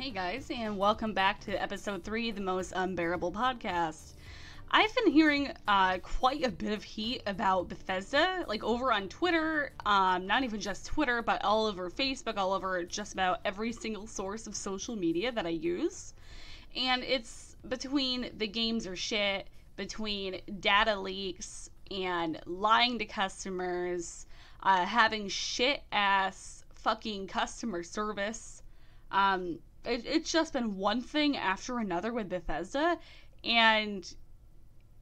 Hey guys, and welcome back to episode three, the most unbearable podcast. I've been hearing uh, quite a bit of heat about Bethesda, like over on Twitter, um, not even just Twitter, but all over Facebook, all over just about every single source of social media that I use. And it's between the games are shit, between data leaks and lying to customers, uh, having shit ass fucking customer service. Um, it, it's just been one thing after another with Bethesda, and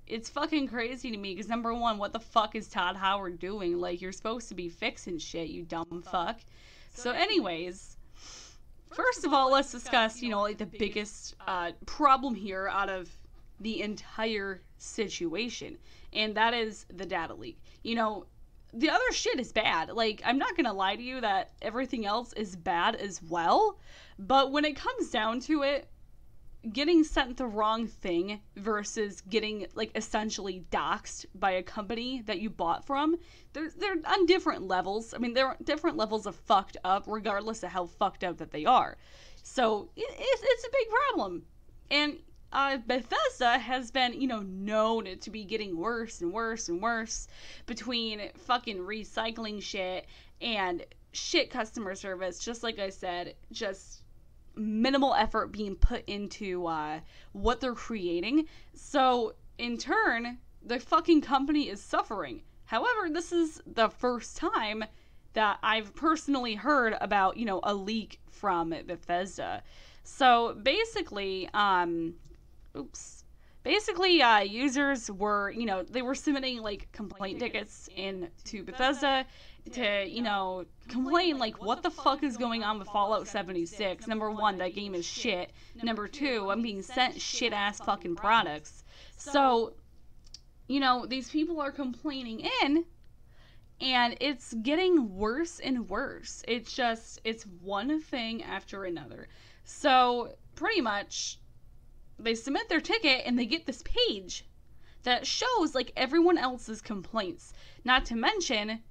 it's fucking crazy to me because number one, what the fuck is Todd Howard doing? Like, you're supposed to be fixing shit, you dumb fuck. So, anyways, first of all, let's discuss, you know, like the biggest uh, problem here out of the entire situation, and that is the data leak. You know, the other shit is bad. Like, I'm not gonna lie to you that everything else is bad as well. But when it comes down to it, getting sent the wrong thing versus getting like essentially doxxed by a company that you bought from, they're they're on different levels. I mean, they're different levels of fucked up, regardless of how fucked up that they are. So it, it's, it's a big problem, and uh, Bethesda has been, you know, known to be getting worse and worse and worse between fucking recycling shit and shit customer service. Just like I said, just minimal effort being put into uh, what they're creating. So, in turn, the fucking company is suffering. However, this is the first time that I've personally heard about, you know, a leak from Bethesda. So basically, um, oops. Basically, uh, users were, you know, they were submitting like complaint tickets in to Bethesda to, you know, complain like what the fuck is going on with Fallout 76. Number one, that game is shit. Number two, I'm being sent shit ass fucking products. So, you know, these people are complaining in and it's getting worse and worse. It's just it's one thing after another. So, pretty much they submit their ticket and they get this page that shows like everyone else's complaints. Not to mention,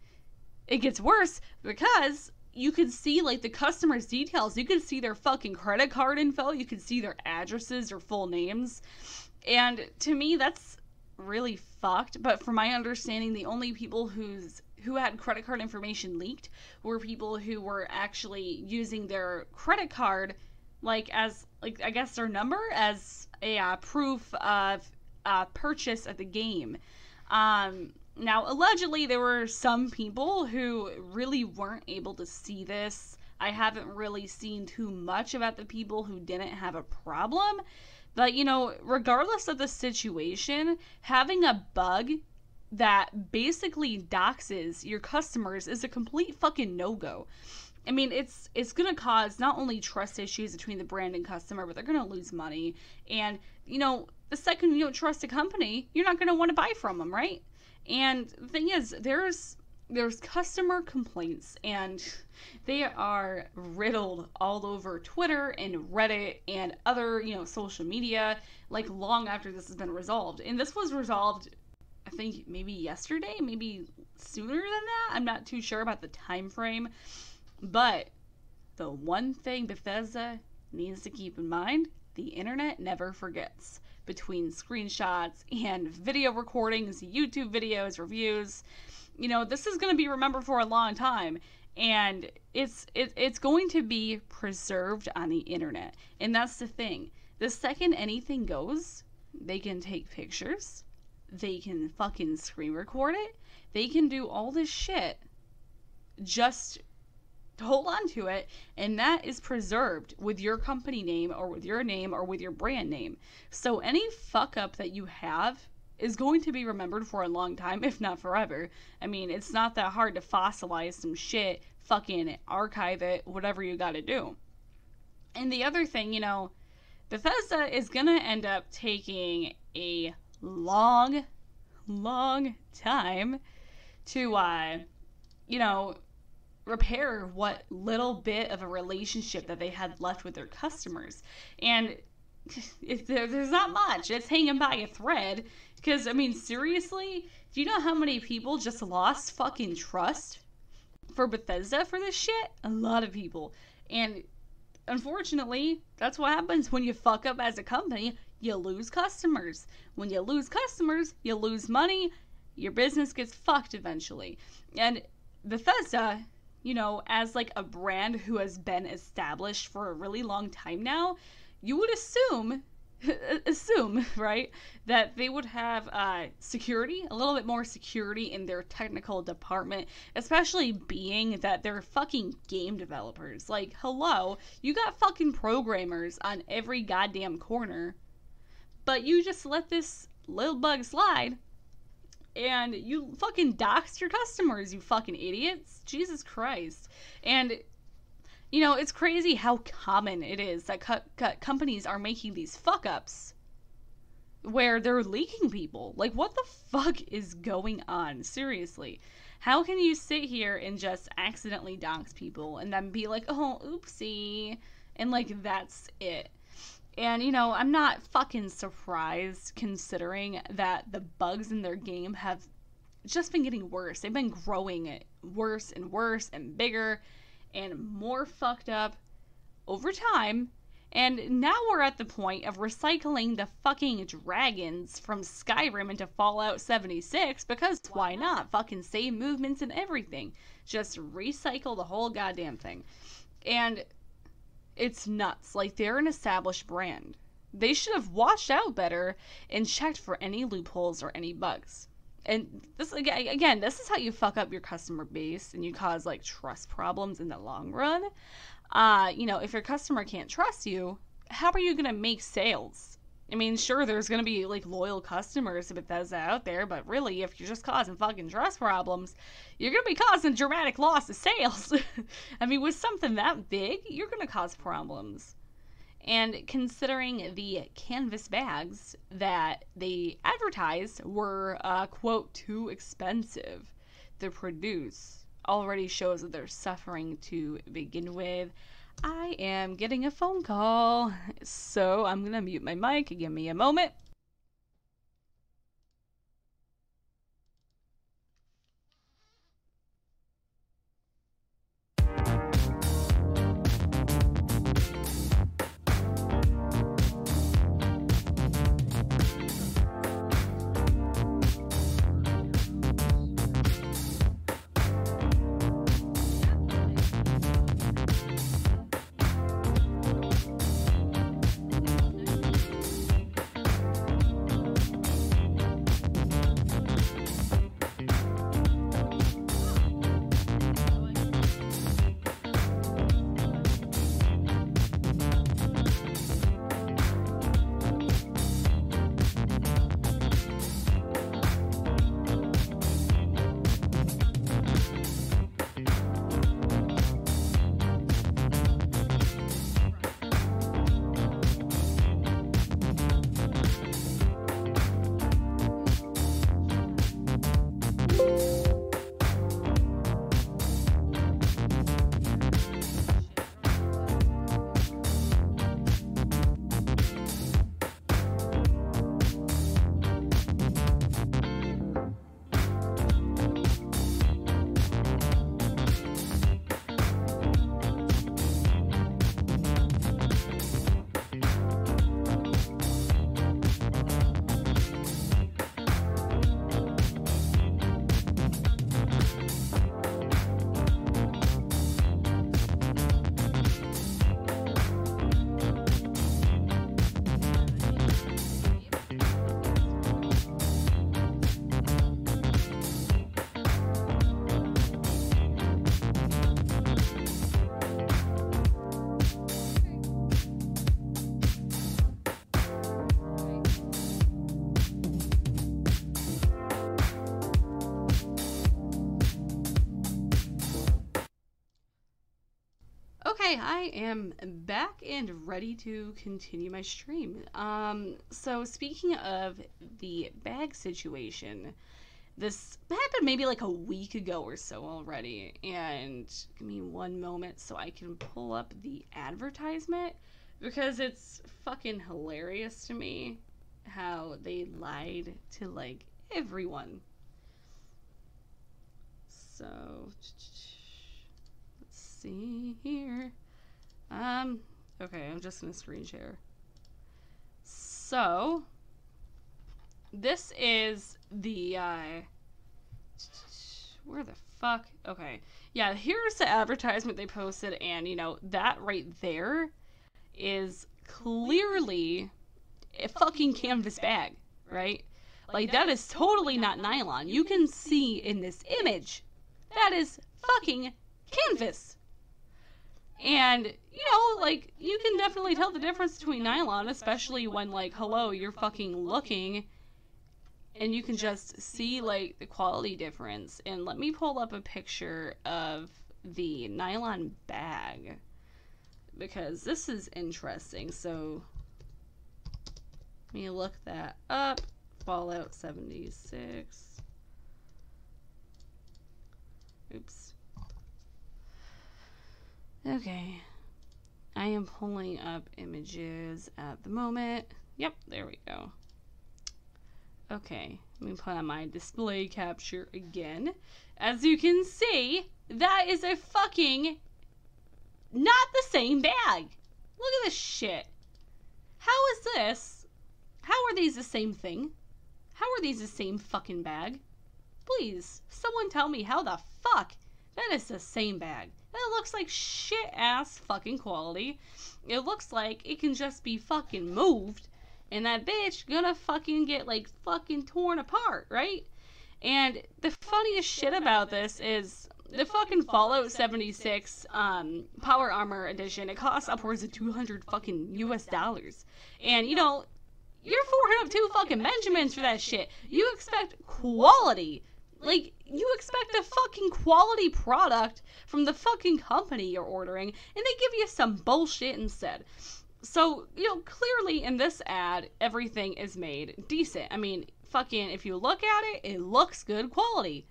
it gets worse because you could see like the customer's details. You could see their fucking credit card info. You could see their addresses or full names. And to me, that's really fucked. But from my understanding, the only people who's who had credit card information leaked were people who were actually using their credit card like as like I guess their number as a uh, proof of uh, purchase of the game. Um, now, allegedly, there were some people who really weren't able to see this. I haven't really seen too much about the people who didn't have a problem. But, you know, regardless of the situation, having a bug that basically doxes your customers is a complete fucking no go. I mean, it's it's going to cause not only trust issues between the brand and customer, but they're going to lose money. And you know, the second you don't trust a company, you're not going to want to buy from them, right? And the thing is, there's there's customer complaints and they are riddled all over Twitter and Reddit and other, you know, social media like long after this has been resolved. And this was resolved I think maybe yesterday, maybe sooner than that. I'm not too sure about the time frame. But the one thing Bethesda needs to keep in mind the internet never forgets. Between screenshots and video recordings, YouTube videos, reviews, you know, this is going to be remembered for a long time. And it's it, it's going to be preserved on the internet. And that's the thing. The second anything goes, they can take pictures, they can fucking screen record it, they can do all this shit just hold on to it and that is preserved with your company name or with your name or with your brand name. So any fuck up that you have is going to be remembered for a long time if not forever. I mean it's not that hard to fossilize some shit fucking archive it whatever you got to do. And the other thing you know bethesda is to end up taking a long long time to uh you know repair what little bit of a relationship that they had left with their customers. And there, there's not much, it's hanging by a thread. Because, I mean, seriously, do you know how many people just lost fucking trust for Bethesda for this shit? A lot of people. And unfortunately, that's what happens when you fuck up as a company. You lose customers. When you lose customers, you lose money. Your business gets fucked eventually. And Bethesda, you know, as like a brand who has been established for a really long time now, you would assume assume, right, that they would have uh, security, a little bit more security in their technical department, especially being that they're fucking game developers. Like, hello, you got fucking programmers on every goddamn corner, but you just let this little bug slide and you fucking doxed your customers, you fucking idiots. Jesus Christ. And you know, it's crazy how common it is that co- co- companies are making these fuck ups where they're leaking people. Like, what the fuck is going on? Seriously. How can you sit here and just accidentally dox people and then be like, oh, oopsie, and like, that's it? And, you know, I'm not fucking surprised considering that the bugs in their game have just been getting worse. They've been growing worse and worse and bigger and more fucked up over time. And now we're at the point of recycling the fucking dragons from Skyrim into Fallout 76 because why not? Fucking same movements and everything. Just recycle the whole goddamn thing. And it's nuts. Like they're an established brand. They should have watched out better and checked for any loopholes or any bugs and this again, this is how you fuck up your customer base and you cause like trust problems in the long run. Uh, you know, if your customer can't trust you, how are you gonna make sales? I mean, sure, there's gonna be like loyal customers to Bethesda out there, but really, if you're just causing fucking trust problems, you're gonna be causing dramatic loss of sales. I mean, with something that big, you're gonna cause problems. And considering the canvas bags that they advertised were, uh, quote, too expensive to produce, already shows that they're suffering to begin with. I am getting a phone call, so I'm gonna mute my mic. Give me a moment. Okay, I am back and ready to continue my stream. Um, so speaking of the bag situation, this happened maybe like a week ago or so already. And give me one moment so I can pull up the advertisement because it's fucking hilarious to me how they lied to like everyone. So see here. Um, Okay, I'm just gonna screen share. So, this is the, uh, where the fuck? Okay. Yeah, here's the advertisement they posted, and, you know, that right there is clearly a fucking canvas bag, right? Like, that is totally not nylon. You can see in this image, that is fucking canvas. And, you know, like, you can definitely tell the difference between nylon, especially when, like, hello, you're fucking looking and you can just see, like, the quality difference. And let me pull up a picture of the nylon bag because this is interesting. So, let me look that up. Fallout 76. Oops. Okay. I am pulling up images at the moment. Yep, there we go. Okay, let me put on my display capture again. As you can see, that is a fucking not the same bag. Look at this shit. How is this? How are these the same thing? How are these the same fucking bag? Please, someone tell me how the fuck that is the same bag. That looks like shit ass fucking quality. It looks like it can just be fucking moved and that bitch gonna fucking get like fucking torn apart, right? And the funniest shit about this is the fucking Fallout 76 um, Power Armor Edition. It costs upwards of 200 fucking US dollars. And you know, you're forking up two fucking Benjamins for that shit. You expect quality. Like, you expect a fucking quality product from the fucking company you're ordering, and they give you some bullshit instead. So, you know, clearly in this ad, everything is made decent. I mean, fucking, if you look at it, it looks good quality.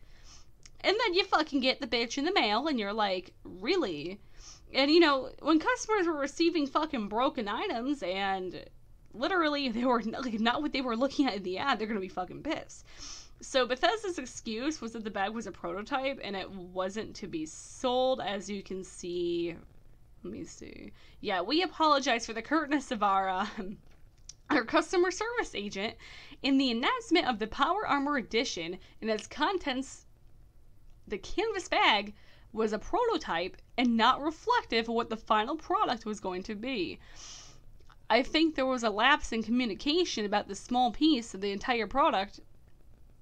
And then you fucking get the bitch in the mail, and you're like, really? And, you know, when customers were receiving fucking broken items and literally they were like, not what they were looking at in the ad, they're gonna be fucking pissed. So Bethesda's excuse was that the bag was a prototype and it wasn't to be sold, as you can see. Let me see. Yeah, we apologize for the curtness of our um, our customer service agent in the announcement of the Power Armor Edition and its contents. The canvas bag was a prototype and not reflective of what the final product was going to be. I think there was a lapse in communication about the small piece of the entire product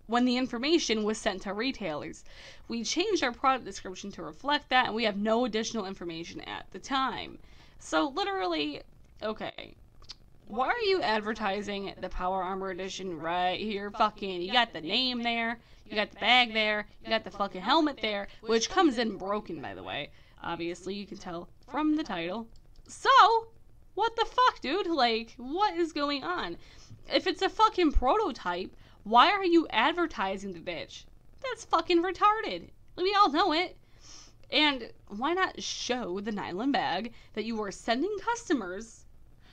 when the information was sent to retailers. We changed our product description to reflect that, and we have no additional information at the time. So, literally, okay. Why are you advertising the Power Armor Edition right here? Fucking, you got the name there, you got the bag there, you got the fucking helmet there, which comes in broken, by the way. Obviously, you can tell from the title. So, what the fuck, dude? Like, what is going on? If it's a fucking prototype, why are you advertising the bitch? That's fucking retarded. We all know it. And why not show the nylon bag that you are sending customers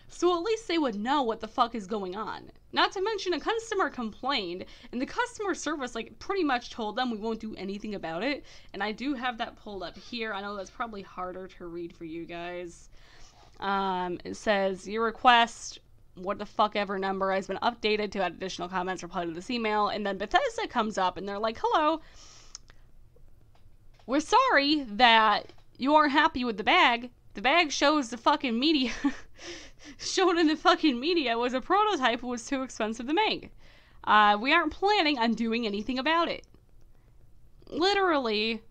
so at least they would know what the fuck is going on? Not to mention, a customer complained, and the customer service, like, pretty much told them we won't do anything about it. And I do have that pulled up here. I know that's probably harder to read for you guys. Um, it says, Your request what the fuck ever number has been updated to add additional comments reply to this email and then bethesda comes up and they're like hello. We're sorry that you aren't happy with the bag. The bag shows the fucking media showed in the fucking media was a prototype was too expensive to make. Uh, we aren't planning on doing anything about it. Literally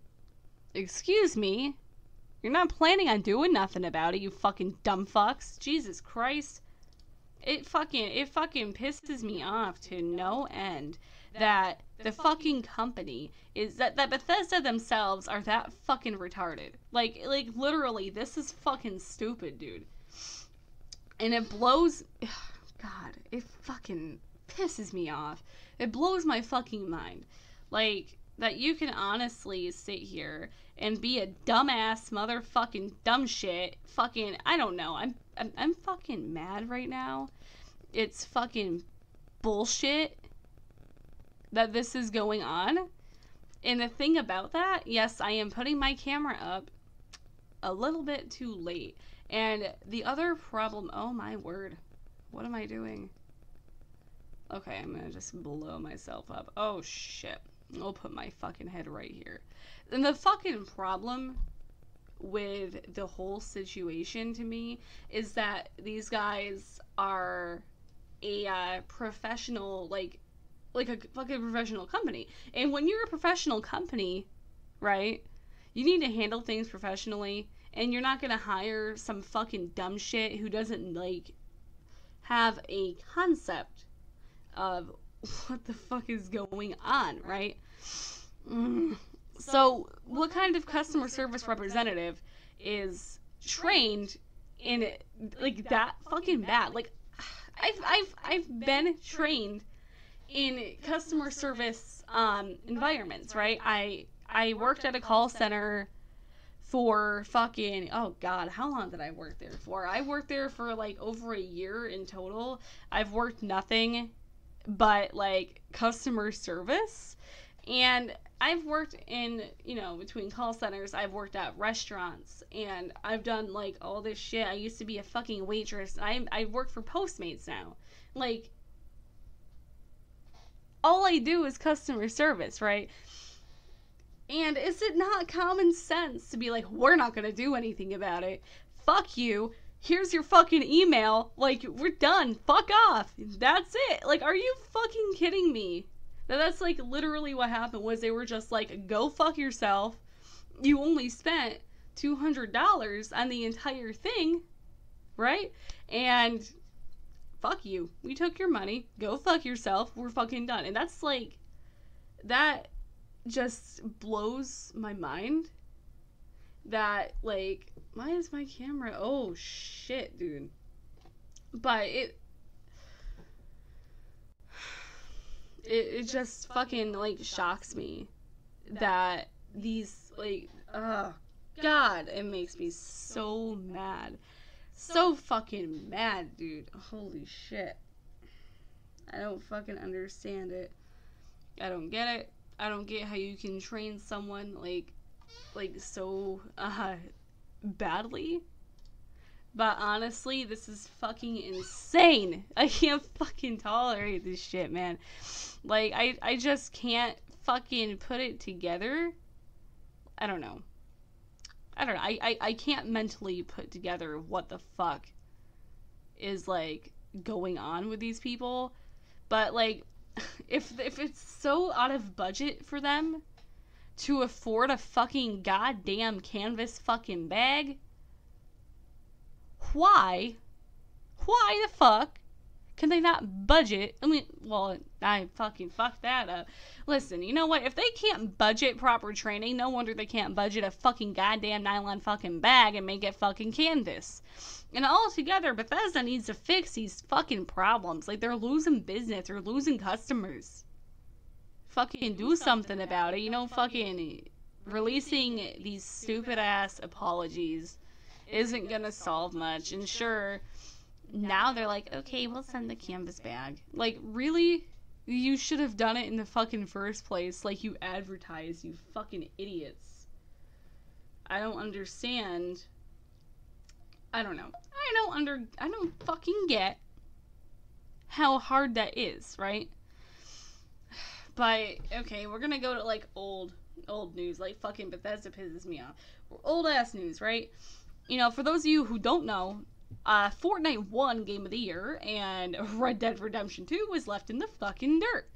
excuse me. You're not planning on doing nothing about it you fucking dumb fucks. Jesus christ it fucking it fucking pisses me off to no end that the fucking company is that that Bethesda themselves are that fucking retarded. Like like literally this is fucking stupid, dude. And it blows god, it fucking pisses me off. It blows my fucking mind. Like that you can honestly sit here and be a dumbass motherfucking dumb shit. Fucking I don't know. I'm I'm, I'm fucking mad right now. It's fucking bullshit that this is going on. And the thing about that, yes, I am putting my camera up a little bit too late. And the other problem, oh my word, what am I doing? Okay, I'm gonna just blow myself up. Oh shit. I'll put my fucking head right here. And the fucking problem with the whole situation to me is that these guys are a uh, professional, like, like a fucking professional company. And when you're a professional company, right, you need to handle things professionally. And you're not gonna hire some fucking dumb shit who doesn't, like, have a concept of what the fuck is going on, right? Mm. So, what kind of customer service representative is trained in it like that fucking bad? Like, I've I've I've been trained in customer service um, environments, right? I I worked at a call center for fucking oh god how long did i work there for i worked there for like over a year in total i've worked nothing but like customer service and i've worked in you know between call centers i've worked at restaurants and i've done like all this shit i used to be a fucking waitress i i work for postmates now like all i do is customer service right and is it not common sense to be like, we're not going to do anything about it? Fuck you. Here's your fucking email. Like, we're done. Fuck off. That's it. Like, are you fucking kidding me? That's like literally what happened was they were just like, go fuck yourself. You only spent $200 on the entire thing, right? And fuck you. We took your money. Go fuck yourself. We're fucking done. And that's like, that just blows my mind that like why is my camera oh shit dude but it it, it just fucking like shocks me that these like oh god it makes me so mad so fucking mad dude holy shit i don't fucking understand it i don't get it I don't get how you can train someone like like so uh badly. But honestly, this is fucking insane. I can't fucking tolerate this shit, man. Like I I just can't fucking put it together. I don't know. I don't know. I, I, I can't mentally put together what the fuck is like going on with these people. But like if if it's so out of budget for them to afford a fucking goddamn canvas fucking bag, why, why the fuck can they not budget? I mean, well, I fucking fucked that up. Listen, you know what? If they can't budget proper training, no wonder they can't budget a fucking goddamn nylon fucking bag and make it fucking canvas. And altogether, Bethesda needs to fix these fucking problems. Like, they're losing business, they're losing customers. Fucking do something about it. You know, fucking releasing these stupid ass apologies isn't gonna solve much. And sure, now they're like, okay, we'll send the canvas bag. Like, really? You should have done it in the fucking first place, like you advertised, you fucking idiots. I don't understand. I don't know. I don't under. I don't fucking get how hard that is, right? But okay, we're gonna go to like old, old news. Like fucking Bethesda pisses me off. Old ass news, right? You know, for those of you who don't know, uh, Fortnite won Game of the Year, and Red Dead Redemption 2 was left in the fucking dirt.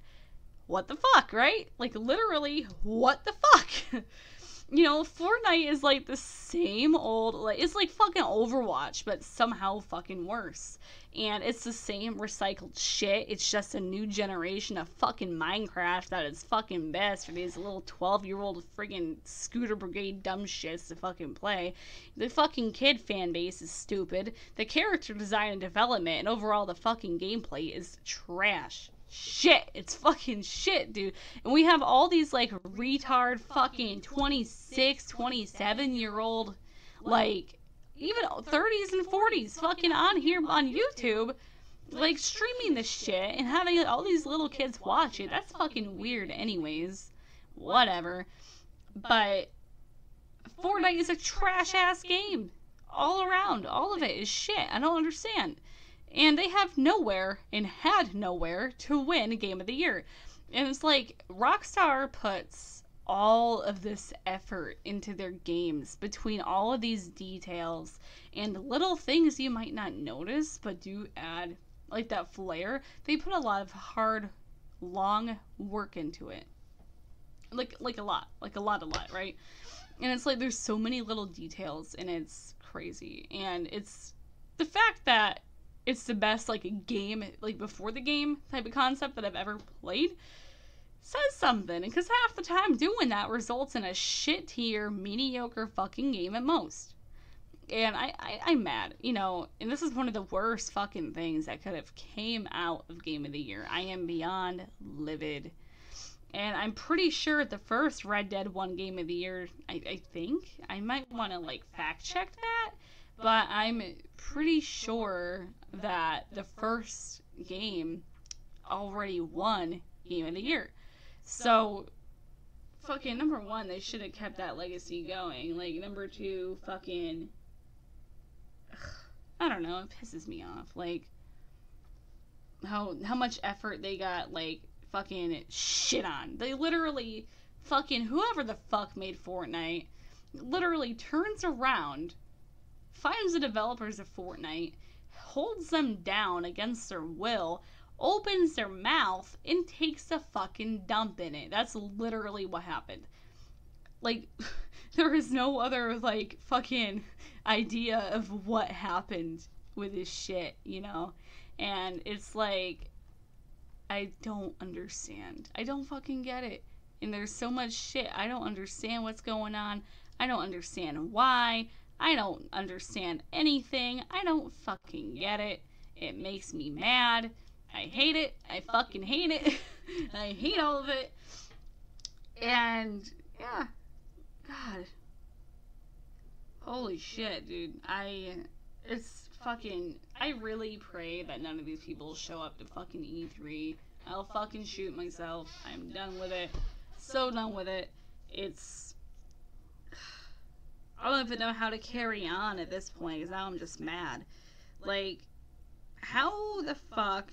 What the fuck, right? Like, literally, what the fuck? you know, Fortnite is like the same old, like, it's like fucking Overwatch, but somehow fucking worse. And it's the same recycled shit. It's just a new generation of fucking Minecraft that is fucking best for these little 12 year old friggin' Scooter Brigade dumb shits to fucking play. The fucking kid fan base is stupid. The character design and development and overall the fucking gameplay is trash shit. It's fucking shit, dude. And we have all these like retard fucking 26, 27 year old, like even 30s and 40s fucking on here on YouTube, like streaming this shit and having all these little kids watch it. That's fucking weird, anyways. Whatever. But Fortnite is a trash ass game all around. All of it is shit. I don't understand. And they have nowhere and had nowhere to win Game of the Year. And it's like Rockstar puts all of this effort into their games between all of these details and little things you might not notice but do add like that flair. They put a lot of hard, long work into it. Like like a lot, like a lot, a lot, right? And it's like there's so many little details and it's crazy. And it's the fact that it's the best like a game like before the game type of concept that I've ever played says something. Because half the time doing that results in a shit tier mediocre fucking game at most. And I, I i'm mad you know and this is one of the worst fucking things that could have came out of game of the year. I am beyond livid. And i'm pretty sure the first red dead won game of the year i, I think i might want to like fact check that but i'm pretty sure that the first game already won game of the year so, fucking number one, they should have kept that legacy going. Like number two, fucking, I don't know, it pisses me off. Like how how much effort they got like fucking shit on. They literally fucking whoever the fuck made Fortnite literally turns around, finds the developers of Fortnite, holds them down against their will, opens their mouth and takes a fucking dump in it. That's literally what happened. Like, there is no other, like, fucking idea of what happened with this shit, you know? And it's like, I don't understand. I don't fucking get it. And there's so much shit. I don't understand what's going on. I don't understand why. I don't understand anything. I don't fucking get it. It makes me mad. I hate it. I fucking hate it. I hate all of it. And yeah, God, holy shit, dude. I it's fucking. I really pray that none of these people show up to fucking E3. I'll fucking shoot myself. I'm done with it. So done with it. It's. I don't even know how to carry on at this point because now I'm just mad. Like, how the fuck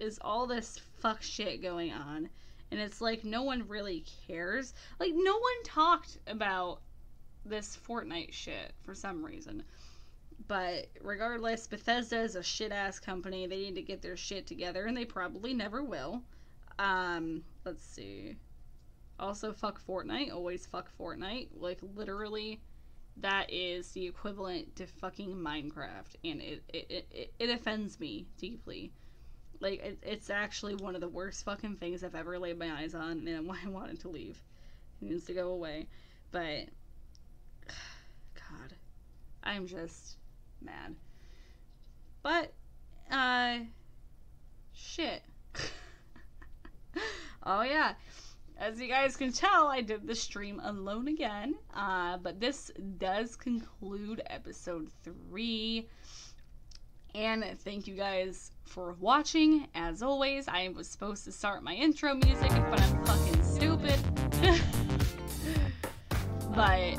is all this fuck shit going on? And it's like no one really cares. Like no one talked about this fortnite shit for some reason. But regardless bethesda is a shit ass company. They need to get their shit together and they probably never will. Um let's see also fuck fortnite always fuck fortnite like literally that is the equivalent to fucking minecraft and it it, it, it offends me deeply like it, it's actually one of the worst fucking things I've ever laid my eyes on, and I wanted to leave. It needs to go away, but God, I'm just mad. But uh, shit. oh yeah. As you guys can tell, I did the stream alone again. Uh, but this does conclude episode three. And thank you guys for watching. As always, I was supposed to start my intro music, but I'm fucking stupid. but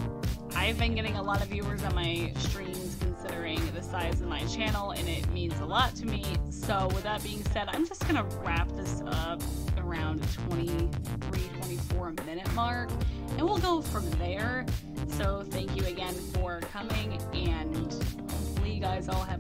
I've been getting a lot of viewers on my streams considering the size of my channel, and it means a lot to me. So, with that being said, I'm just gonna wrap this up around 23 24 minute mark, and we'll go from there. So, thank you again for coming, and hopefully, you guys all have